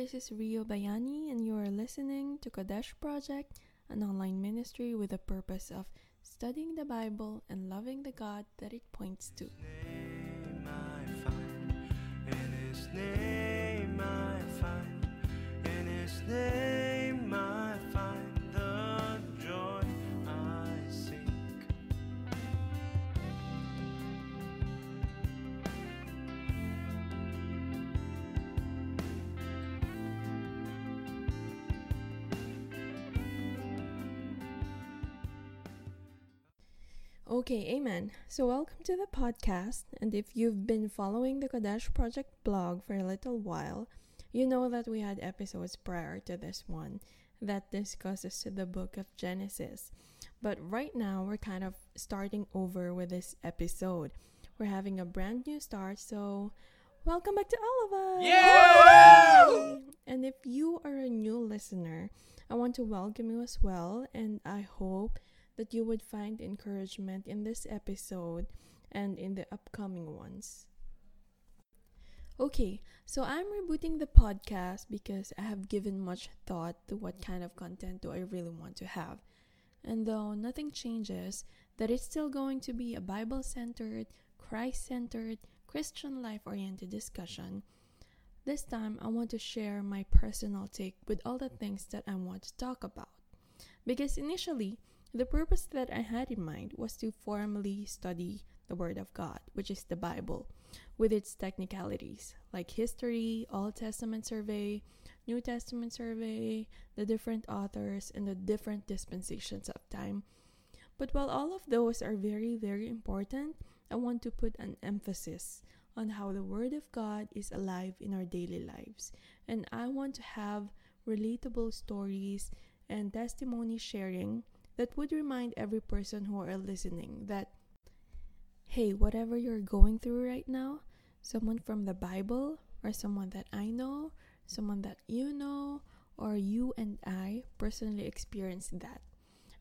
this is Rio Bayani, and you are listening to Kodesh Project, an online ministry with the purpose of studying the Bible and loving the God that it points to. in His name I find, in His name Okay, amen. So, welcome to the podcast. And if you've been following the Kodesh Project blog for a little while, you know that we had episodes prior to this one that discusses the book of Genesis. But right now, we're kind of starting over with this episode. We're having a brand new start, so welcome back to all of us! Yay! And if you are a new listener, I want to welcome you as well, and I hope that you would find encouragement in this episode and in the upcoming ones. Okay, so I'm rebooting the podcast because I have given much thought to what kind of content do I really want to have. And though nothing changes, that it's still going to be a Bible centered, Christ centered, Christian life oriented discussion. This time, I want to share my personal take with all the things that I want to talk about. Because initially, the purpose that I had in mind was to formally study the Word of God, which is the Bible, with its technicalities like history, Old Testament survey, New Testament survey, the different authors, and the different dispensations of time. But while all of those are very, very important, I want to put an emphasis on how the Word of God is alive in our daily lives. And I want to have relatable stories and testimony sharing that would remind every person who are listening that, hey, whatever you're going through right now, someone from the Bible, or someone that I know, someone that you know, or you and I personally experienced that.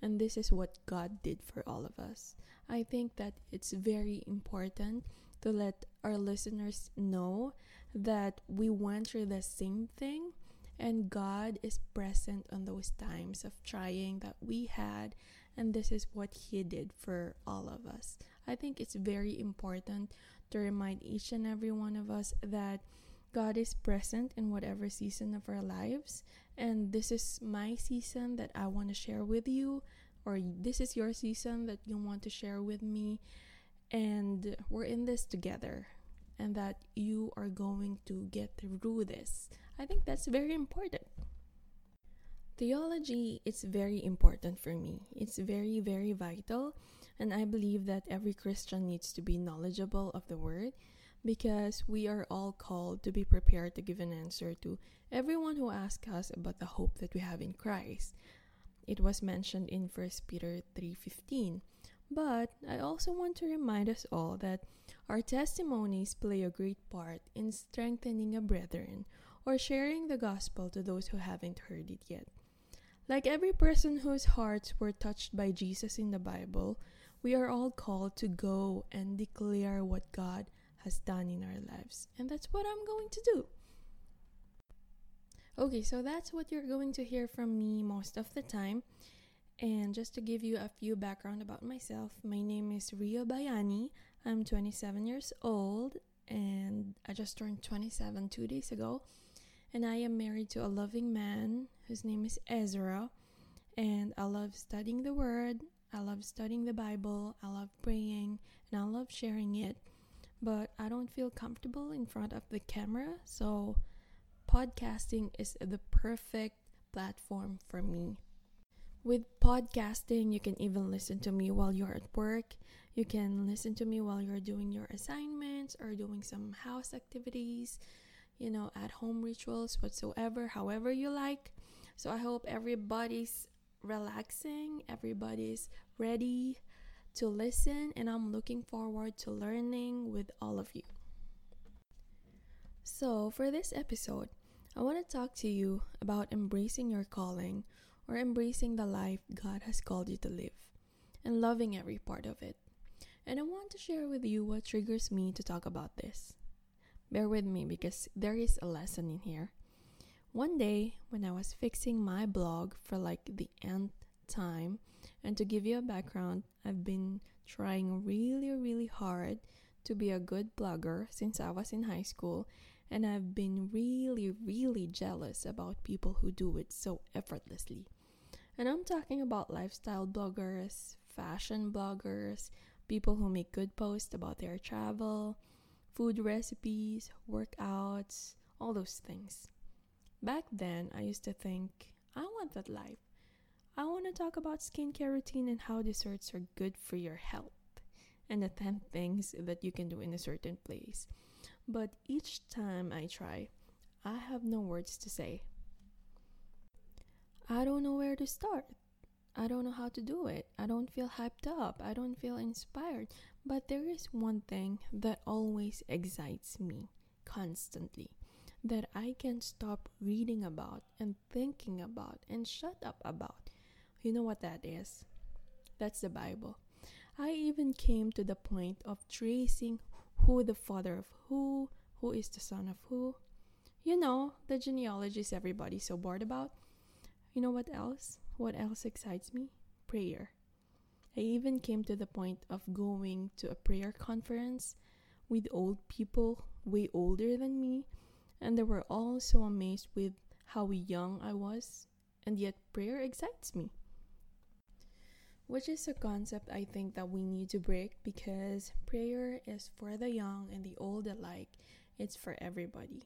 And this is what God did for all of us. I think that it's very important to let our listeners know that we went through the same thing and God is present on those times of trying that we had, and this is what He did for all of us. I think it's very important to remind each and every one of us that God is present in whatever season of our lives, and this is my season that I want to share with you, or this is your season that you want to share with me, and we're in this together, and that you are going to get through this. I think that's very important. Theology is very important for me. It's very, very vital. And I believe that every Christian needs to be knowledgeable of the Word because we are all called to be prepared to give an answer to everyone who asks us about the hope that we have in Christ. It was mentioned in 1 Peter 3:15. But I also want to remind us all that our testimonies play a great part in strengthening a brethren or sharing the gospel to those who haven't heard it yet. Like every person whose hearts were touched by Jesus in the Bible, we are all called to go and declare what God has done in our lives. And that's what I'm going to do. Okay, so that's what you're going to hear from me most of the time. And just to give you a few background about myself, my name is Rio Bayani. I'm 27 years old and I just turned 27 two days ago. And I am married to a loving man whose name is Ezra. And I love studying the Word, I love studying the Bible, I love praying, and I love sharing it. But I don't feel comfortable in front of the camera, so podcasting is the perfect platform for me. With podcasting, you can even listen to me while you're at work. You can listen to me while you're doing your assignments or doing some house activities, you know, at home rituals, whatsoever, however you like. So I hope everybody's relaxing, everybody's ready to listen, and I'm looking forward to learning with all of you. So, for this episode, I want to talk to you about embracing your calling or embracing the life God has called you to live and loving every part of it. And I want to share with you what triggers me to talk about this. Bear with me because there is a lesson in here. One day, when I was fixing my blog for like the nth time, and to give you a background, I've been trying really, really hard to be a good blogger since I was in high school, and I've been really, really jealous about people who do it so effortlessly. And I'm talking about lifestyle bloggers, fashion bloggers, people who make good posts about their travel, food recipes, workouts, all those things. Back then, I used to think, I want that life. I want to talk about skincare routine and how desserts are good for your health and the 10 things that you can do in a certain place. But each time I try, I have no words to say. I don't know where to start. I don't know how to do it. I don't feel hyped up. I don't feel inspired. But there is one thing that always excites me constantly that I can't stop reading about and thinking about and shut up about. You know what that is? That's the Bible. I even came to the point of tracing who the father of who, who is the son of who. You know, the genealogies everybody's so bored about. You know what else? What else excites me? Prayer. I even came to the point of going to a prayer conference with old people way older than me, and they were all so amazed with how young I was, and yet prayer excites me. Which is a concept I think that we need to break because prayer is for the young and the old alike, it's for everybody.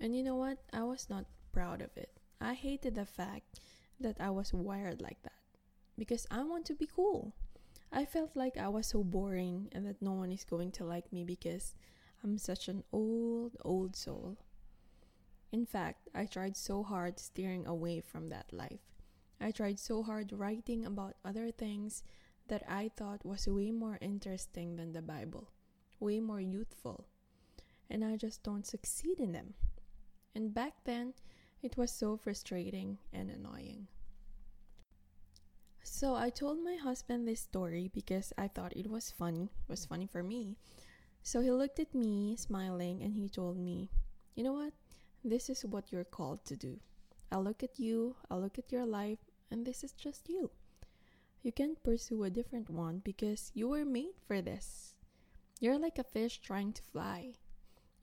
And you know what? I was not proud of it. I hated the fact that I was wired like that because I want to be cool. I felt like I was so boring and that no one is going to like me because I'm such an old, old soul. In fact, I tried so hard steering away from that life. I tried so hard writing about other things that I thought was way more interesting than the Bible, way more youthful, and I just don't succeed in them. And back then, it was so frustrating and annoying. So I told my husband this story because I thought it was funny. It was funny for me. So he looked at me, smiling, and he told me, You know what? This is what you're called to do. I look at you, I look at your life, and this is just you. You can't pursue a different one because you were made for this. You're like a fish trying to fly.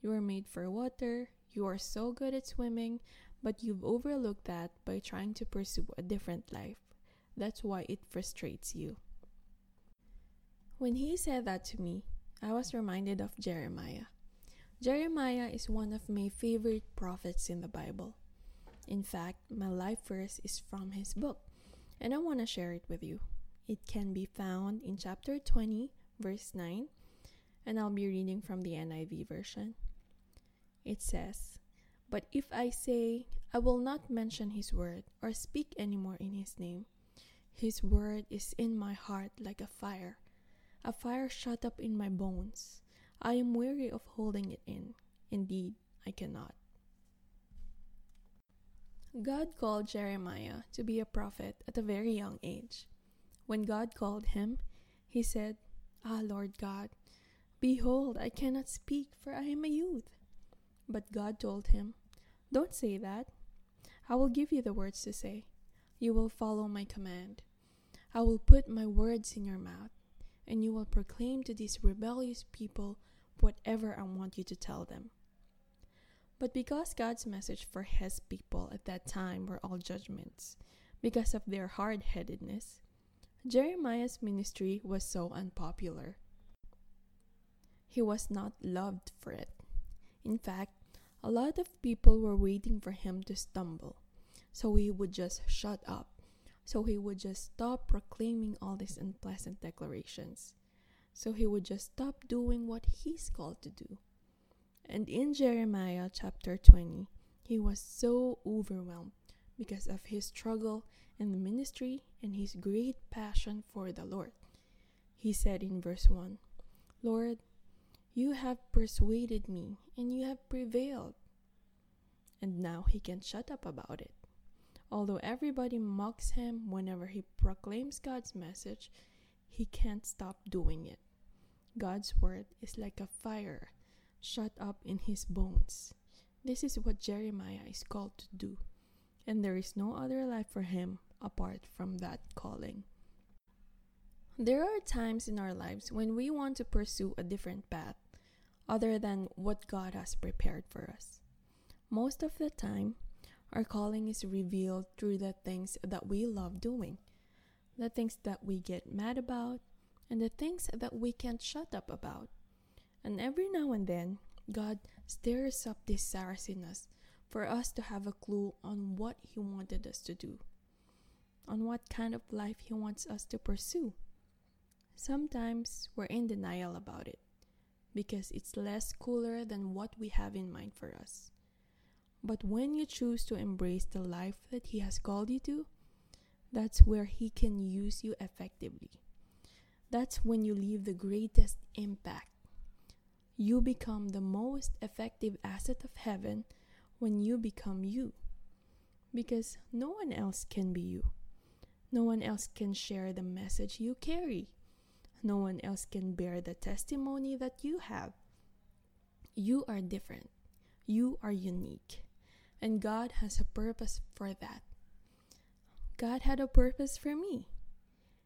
You were made for water, you are so good at swimming, but you've overlooked that by trying to pursue a different life. That's why it frustrates you. When he said that to me, I was reminded of Jeremiah. Jeremiah is one of my favorite prophets in the Bible. In fact, my life verse is from his book, and I want to share it with you. It can be found in chapter 20, verse 9, and I'll be reading from the NIV version. It says, But if I say, I will not mention his word or speak any more in his name, his word is in my heart like a fire, a fire shut up in my bones. I am weary of holding it in. Indeed, I cannot. God called Jeremiah to be a prophet at a very young age. When God called him, he said, Ah, Lord God, behold, I cannot speak, for I am a youth. But God told him, Don't say that. I will give you the words to say. You will follow my command. I will put my words in your mouth, and you will proclaim to these rebellious people whatever I want you to tell them. But because God's message for his people at that time were all judgments, because of their hard headedness, Jeremiah's ministry was so unpopular. He was not loved for it. In fact, a lot of people were waiting for him to stumble, so he would just shut up, so he would just stop proclaiming all these unpleasant declarations, so he would just stop doing what he's called to do. And in Jeremiah chapter 20, he was so overwhelmed because of his struggle in the ministry and his great passion for the Lord. He said in verse 1 Lord, you have persuaded me, and you have prevailed. And now he can shut up about it. Although everybody mocks him whenever he proclaims God's message, he can't stop doing it. God's word is like a fire shut up in his bones. This is what Jeremiah is called to do, and there is no other life for him apart from that calling. There are times in our lives when we want to pursue a different path other than what God has prepared for us. Most of the time, our calling is revealed through the things that we love doing, the things that we get mad about, and the things that we can't shut up about. And every now and then, God stirs up this desires in us for us to have a clue on what He wanted us to do, on what kind of life He wants us to pursue. Sometimes we're in denial about it because it's less cooler than what we have in mind for us. But when you choose to embrace the life that He has called you to, that's where He can use you effectively. That's when you leave the greatest impact. You become the most effective asset of heaven when you become you. Because no one else can be you. No one else can share the message you carry. No one else can bear the testimony that you have. You are different. You are unique. And God has a purpose for that. God had a purpose for me.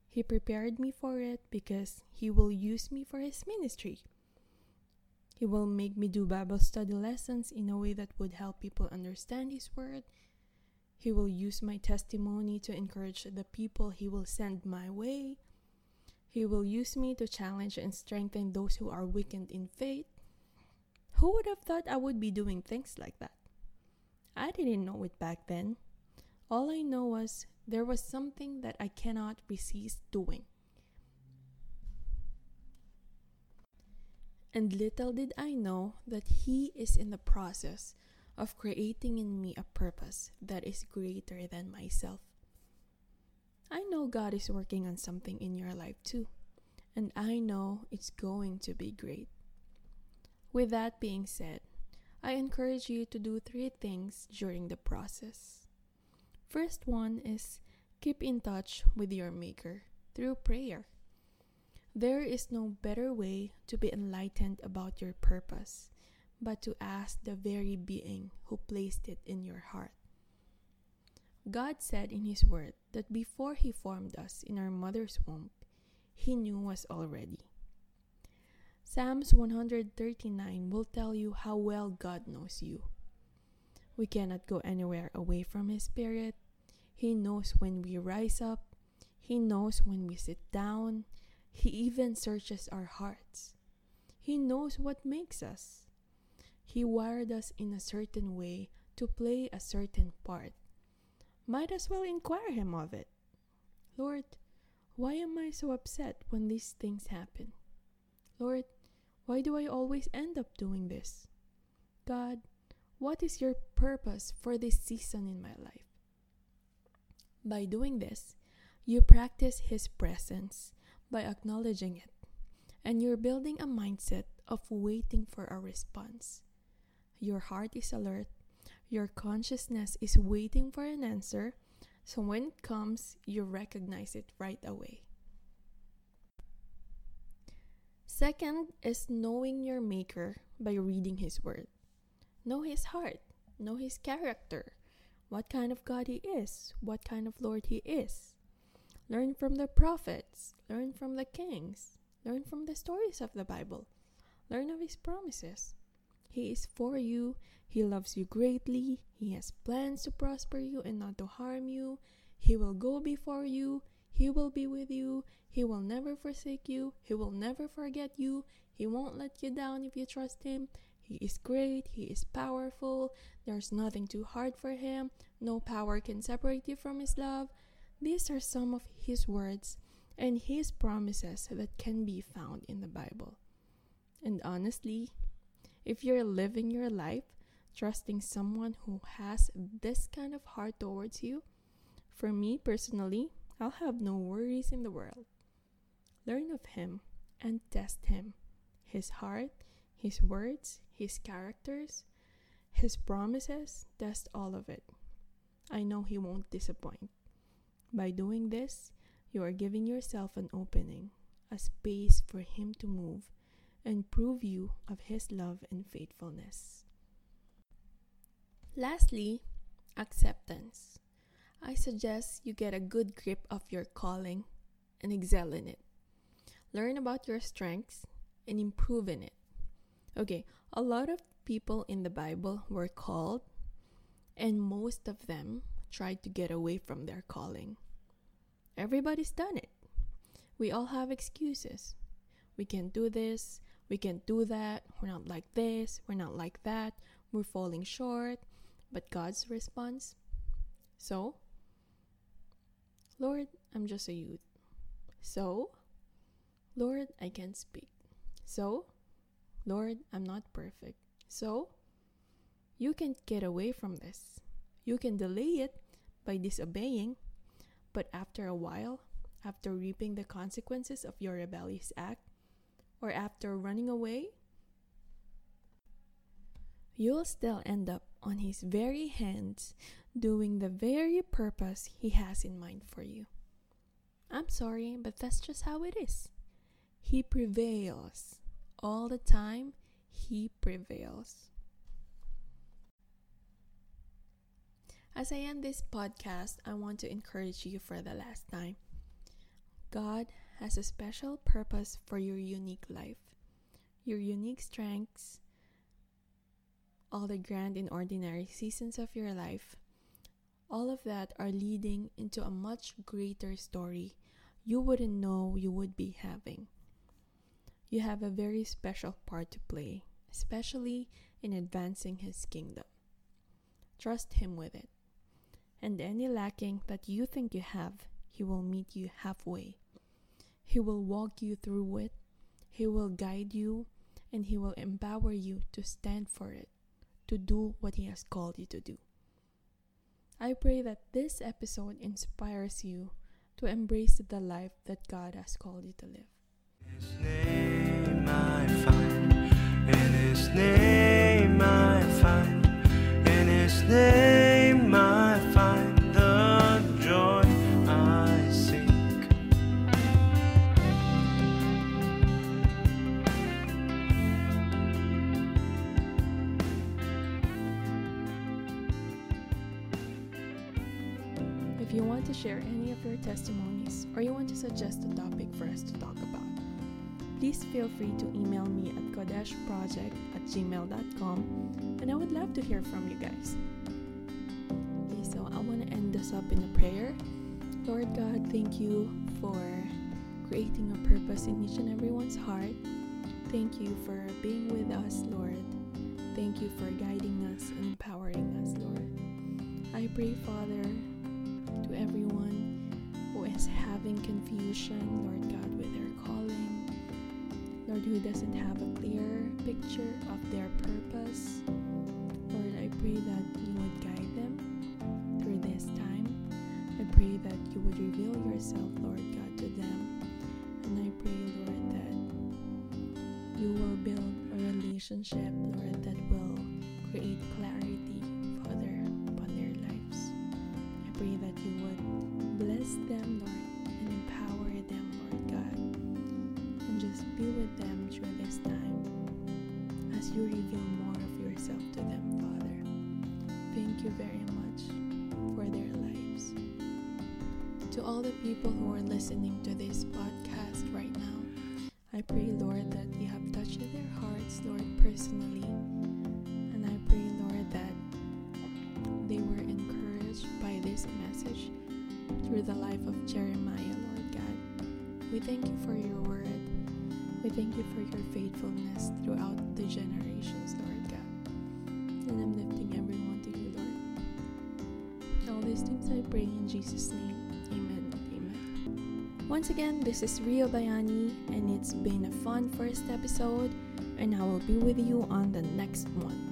He prepared me for it because He will use me for His ministry. He will make me do Bible study lessons in a way that would help people understand His Word. He will use my testimony to encourage the people He will send my way. He will use me to challenge and strengthen those who are weakened in faith. Who would have thought I would be doing things like that? I didn't know it back then. All I know was there was something that I cannot resist doing. And little did I know that He is in the process of creating in me a purpose that is greater than myself. I know God is working on something in your life too, and I know it's going to be great. With that being said, I encourage you to do three things during the process. First one is keep in touch with your Maker through prayer. There is no better way to be enlightened about your purpose but to ask the very being who placed it in your heart. God said in His Word that before He formed us in our mother's womb, He knew us already. Psalms 139 will tell you how well God knows you. We cannot go anywhere away from His Spirit, he knows when we rise up. He knows when we sit down. He even searches our hearts. He knows what makes us. He wired us in a certain way to play a certain part. Might as well inquire Him of it. Lord, why am I so upset when these things happen? Lord, why do I always end up doing this? God, what is your purpose for this season in my life? By doing this, you practice His presence by acknowledging it, and you're building a mindset of waiting for a response. Your heart is alert, your consciousness is waiting for an answer, so when it comes, you recognize it right away. Second is knowing your Maker by reading His Word. Know His heart, know His character, what kind of God He is, what kind of Lord He is. Learn from the prophets, learn from the kings, learn from the stories of the Bible, learn of His promises. He is for you, He loves you greatly, He has plans to prosper you and not to harm you. He will go before you, He will be with you, He will never forsake you, He will never forget you, He won't let you down if you trust Him, he is great, He is powerful, there's nothing too hard for Him, no power can separate you from His love. These are some of His words and His promises that can be found in the Bible. And honestly, if you're living your life trusting someone who has this kind of heart towards you, for me personally, I'll have no worries in the world. Learn of Him and test Him, His heart, His words, his characters, his promises, test all of it. I know he won't disappoint. By doing this, you are giving yourself an opening, a space for him to move and prove you of his love and faithfulness. Lastly, acceptance. I suggest you get a good grip of your calling and excel in it. Learn about your strengths and improve in it. Okay, a lot of people in the Bible were called, and most of them tried to get away from their calling. Everybody's done it. We all have excuses. We can't do this, we can't do that, we're not like this, we're not like that, we're falling short. But God's response? So, Lord, I'm just a youth. So, Lord, I can't speak. So, Lord, I'm not perfect. So, you can't get away from this. You can delay it by disobeying, but after a while, after reaping the consequences of your rebellious act, or after running away, you'll still end up on His very hands doing the very purpose He has in mind for you. I'm sorry, but that's just how it is. He prevails. All the time, He prevails. As I end this podcast, I want to encourage you for the last time. God has a special purpose for your unique life, your unique strengths, all the grand and ordinary seasons of your life. All of that are leading into a much greater story you wouldn't know you would be having. You have a very special part to play, especially in advancing His kingdom. Trust Him with it. And any lacking that you think you have, He will meet you halfway. He will walk you through it, He will guide you, and He will empower you to stand for it, to do what He has called you to do. I pray that this episode inspires you to embrace the life that God has called you to live. Suggest a topic for us to talk about, please feel free to email me at kodeshproject at gmail.com and I would love to hear from you guys. Okay, so I want to end this up in a prayer. Lord God, thank you for creating a purpose in each and everyone's heart. Thank you for being with us, Lord. Thank you for guiding us and empowering us, Lord. I pray, Father, to everyone is having confusion, Lord God, with their calling, Lord, who doesn't have a clear picture of their purpose. Lord, I pray that you would guide them through this time. I pray that you would reveal yourself, Lord God, to them. And I pray, Lord, that you will build a relationship, Lord, that will create clarity, for Father, pray that you would bless them, Lord, and empower them, Lord God, and just be with them through this time as you reveal more of yourself to them, Father. Thank you very much for their lives. To all the people who are listening to this podcast right now, I pray, Lord, that you have touched their hearts, Lord, personally. Message through the life of Jeremiah, Lord God. We thank you for your word. We thank you for your faithfulness throughout the generations, Lord God. And I'm lifting everyone to you, Lord. All these things I pray in Jesus' name. Amen. Amen. Once again, this is Rio Bayani, and it's been a fun first episode, and I will be with you on the next one.